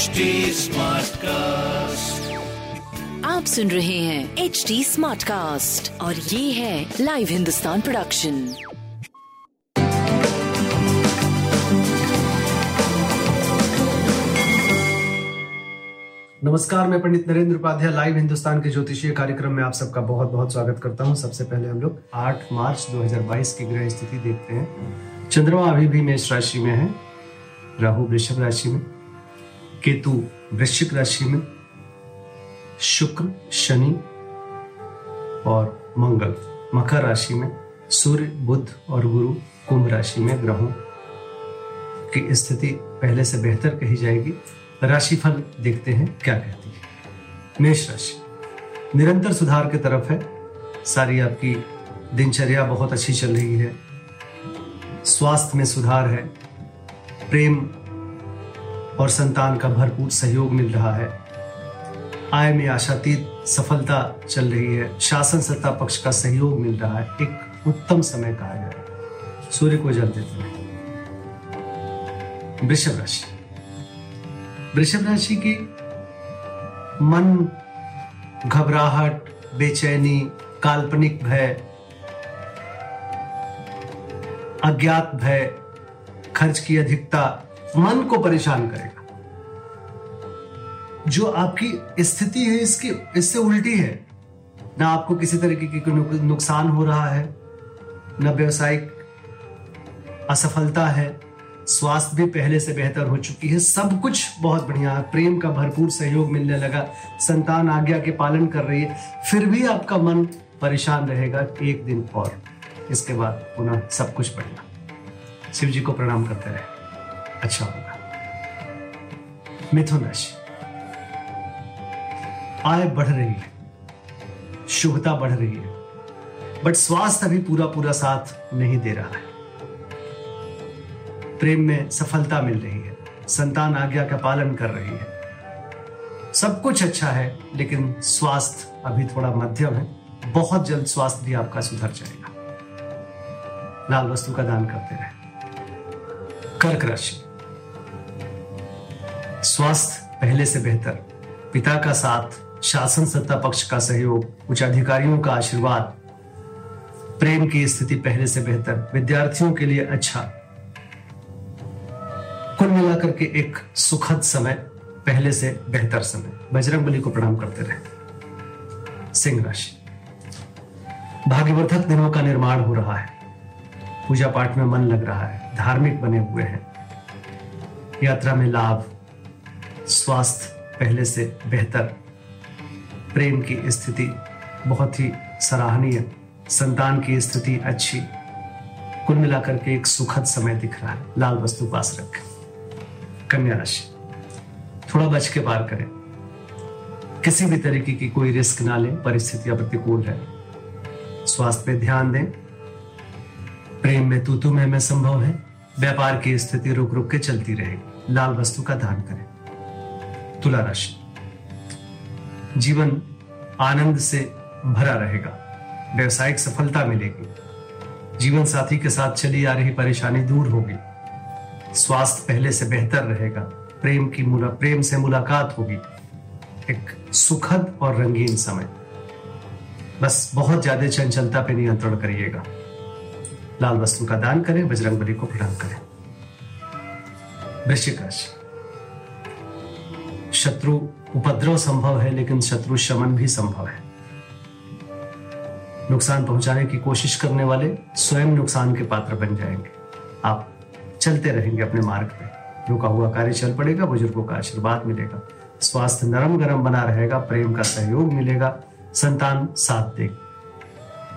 HD cast आप सुन रहे हैं एच डी स्मार्ट कास्ट और ये है लाइव हिंदुस्तान प्रोडक्शन नमस्कार मैं पंडित नरेंद्र उपाध्याय लाइव हिंदुस्तान के ज्योतिषीय कार्यक्रम में आप सबका बहुत बहुत स्वागत करता हूँ। सबसे पहले हम लोग 8 मार्च 2022 की ग्रह स्थिति देखते हैं। चंद्रमा अभी भी मेष राशि में है राहु वृषभ राशि में। केतु वृश्चिक राशि में, शुक्र, शनि और मंगल, मकर राशि में, सूर्य, बुध और गुरु कुंभ राशि में ग्रहों की स्थिति पहले से बेहतर कही जाएगी। राशिफल देखते हैं क्या कहती है। मेष राशि, निरंतर सुधार की तरफ़ है। सारी आपकी दिनचर्या बहुत अच्छी चल रही है। स्वास्थ्य में सुधार है। प्रेम और संतान का भरपूर सहयोग मिल रहा है। आय में आशातीत सफलता चल रही है। शासन सत्ता पक्ष का सहयोग मिल रहा है। एक उत्तम समय कहा जाए सूर्य को जल देते हैं। वृषभ राशि। वृषभ राशि की मन घबराहट, बेचैनी, काल्पनिक भय, अज्ञात भय, खर्च की अधिकता मन को परेशान करेगा। जो आपकी स्थिति है, इसकी, इससे उल्टी है। ना आपको किसी तरीके की नुकसान हो रहा है, न व्यवसायिक असफलता है। स्वास्थ्य भी पहले से बेहतर हो चुकी है। सब कुछ बहुत बढ़िया। है प्रेम का भरपूर सहयोग मिलने लगा। संतान आज्ञा के पालन कर रही है। फिर भी आपका मन परेशान रहेगा एक दिन और। इसके बाद पुनः सब कुछ बढ़िया। शिव जी को प्रणाम करते रहे। अच्छा होगा। मिथुन राशि आय बढ़ रही है। शुभता बढ़ रही है। बट स्वास्थ्य अभी पूरा पूरा साथ नहीं दे रहा है। प्रेम में सफलता मिल रही है। संतान आज्ञा का पालन कर रही है। सब कुछ अच्छा है, लेकिन स्वास्थ्य अभी थोड़ा मध्यम है। बहुत जल्द स्वास्थ्य भी आपका सुधर जाएगा। लाल वस्तु का दान करते रहे। कर्क राशि। स्वास्थ्य पहले से बेहतर। पिता का साथ, शासन सत्ता पक्ष का सहयोग उच्च अधिकारियों का आशीर्वाद। प्रेम की स्थिति पहले से बेहतर, विद्यार्थियों के लिए अच्छा। कुल मिलाकर के एक सुखद समय, पहले से बेहतर समय। बजरंग बली को प्रणाम करते रहे। सिंह राशि। भाग्यवर्धक दिनों का निर्माण हो रहा है। पूजा पाठ में मन लग रहा है। धार्मिक बने हुए हैं। यात्रा में लाभ स्वास्थ्य पहले से बेहतर। प्रेम की स्थिति बहुत ही सराहनीय संतान की स्थिति अच्छी। कुल मिलाकर के एक सुखद समय दिख रहा है। लाल वस्तु पास रखें। कन्या राशि थोड़ा बच के पार करें। किसी भी तरीके की कोई रिस्क ना लें। परिस्थितियाँ प्रतिकूल है। स्वास्थ्य पे ध्यान दें। प्रेम में तू तू में, में संभव है। व्यापार की स्थिति रुक रुक के चलती रहेगी। लाल वस्तु का दान करें। तुला राशि जीवन आनंद से भरा रहेगा। व्यवसायिक सफलता मिलेगी। जीवन साथी के साथ चली आ रही परेशानी दूर होगी। स्वास्थ्य पहले से बेहतर रहेगा। प्रेम की मुला, प्रेम से मुलाकात होगी। एक सुखद और रंगीन समय। बस बहुत ज़्यादा चंचलता पे नियंत्रण करिएगा। लाल वस्तु का दान करें बजरंग बली को प्रदान करें। वृश्चिक राशि। शत्रु उपद्रव संभव है, लेकिन शत्रु शमन भी संभव है। नुकसान पहुँचाने की कोशिश करने वाले स्वयं नुकसान के पात्र बन जाएँगे। आप चलते रहेंगे अपने मार्ग पे। रुका हुआ कार्य चल पड़ेगा, बुज़ुर्गों का आशीर्वाद मिलेगा। स्वास्थ्य नरम गरम बना रहेगा, प्रेम का सहयोग मिलेगा। संतान साथ देगा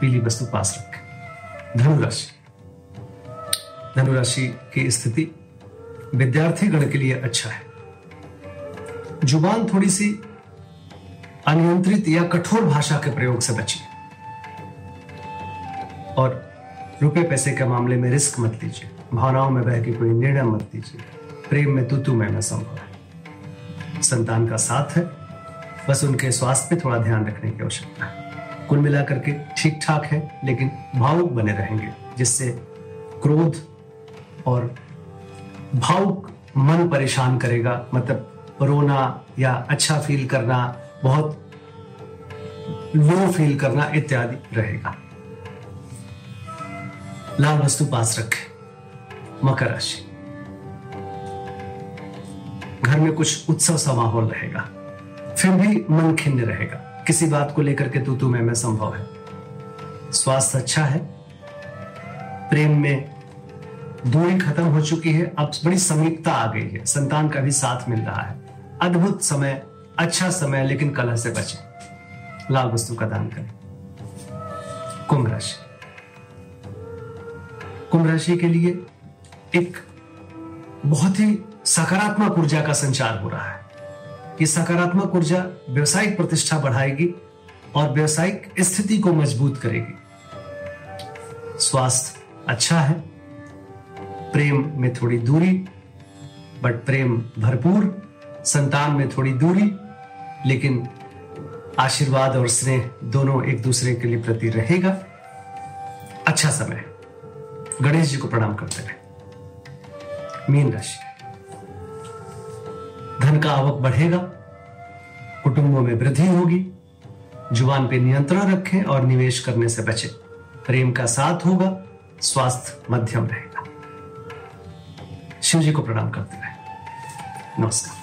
पीली वस्तु पास रखें। धनुराशि। धनुराशि की स्थिति विद्यार्थी गण के लिए अच्छा है। ज़ुबान थोड़ी सी अनियंत्रित या कठोर भाषा के प्रयोग से बचिए और रुपए पैसे के मामले में रिस्क मत लीजिए। भावनाओं में बह के कोई निर्णय मत लीजिए। प्रेम में तू तू में संभव है। संतान का साथ है। बस उनके स्वास्थ्य पे थोड़ा ध्यान रखने की आवश्यकता है। कुल मिलाकर के ठीक ठाक है, लेकिन भावुक बने रहेंगे, जिससे क्रोध और भावुक मन परेशान करेगा। मतलब रोना या अच्छा फील करना, बहुत लो फील करना इत्यादि रहेगा। लाल वस्तु पास रखें, मकर राशि। घर में कुछ उत्सव सा माहौल रहेगा, फिर भी मन खिन्न रहेगा। किसी बात को लेकर के तू तू मैं मैं संभव है। स्वास्थ्य अच्छा है, प्रेम में दूरी खत्म हो चुकी है, अब बड़ी समीपता आ गई है। संतान का भी साथ मिल रहा है। अद्भुत समय अच्छा समय, लेकिन कलह से बचे। लाल वस्तु का दान करें। कुंभ राशि। कुंभ राशि के लिए एक बहुत ही सकारात्मक ऊर्जा का संचार हो रहा है। ये सकारात्मक ऊर्जा व्यवसायिक प्रतिष्ठा बढ़ाएगी और व्यवसायिक स्थिति को मज़बूत करेगी। स्वास्थ्य अच्छा है। प्रेम में थोड़ी दूरी बट प्रेम भरपूर। संतान में थोड़ी दूरी, लेकिन आशीर्वाद और स्नेह दोनों एक दूसरे के लिए प्रति रहेगा। अच्छा समय गणेश जी को प्रणाम करते रहे। मीन राशि। धन का आवक बढ़ेगा, कुटुंबों में वृद्धि होगी, ज़ुबान पे नियंत्रण रखें और निवेश करने से बचें। प्रेम का साथ होगा, स्वास्थ्य मध्यम रहेगा। शिव जी को प्रणाम करते रहे। नमस्कार।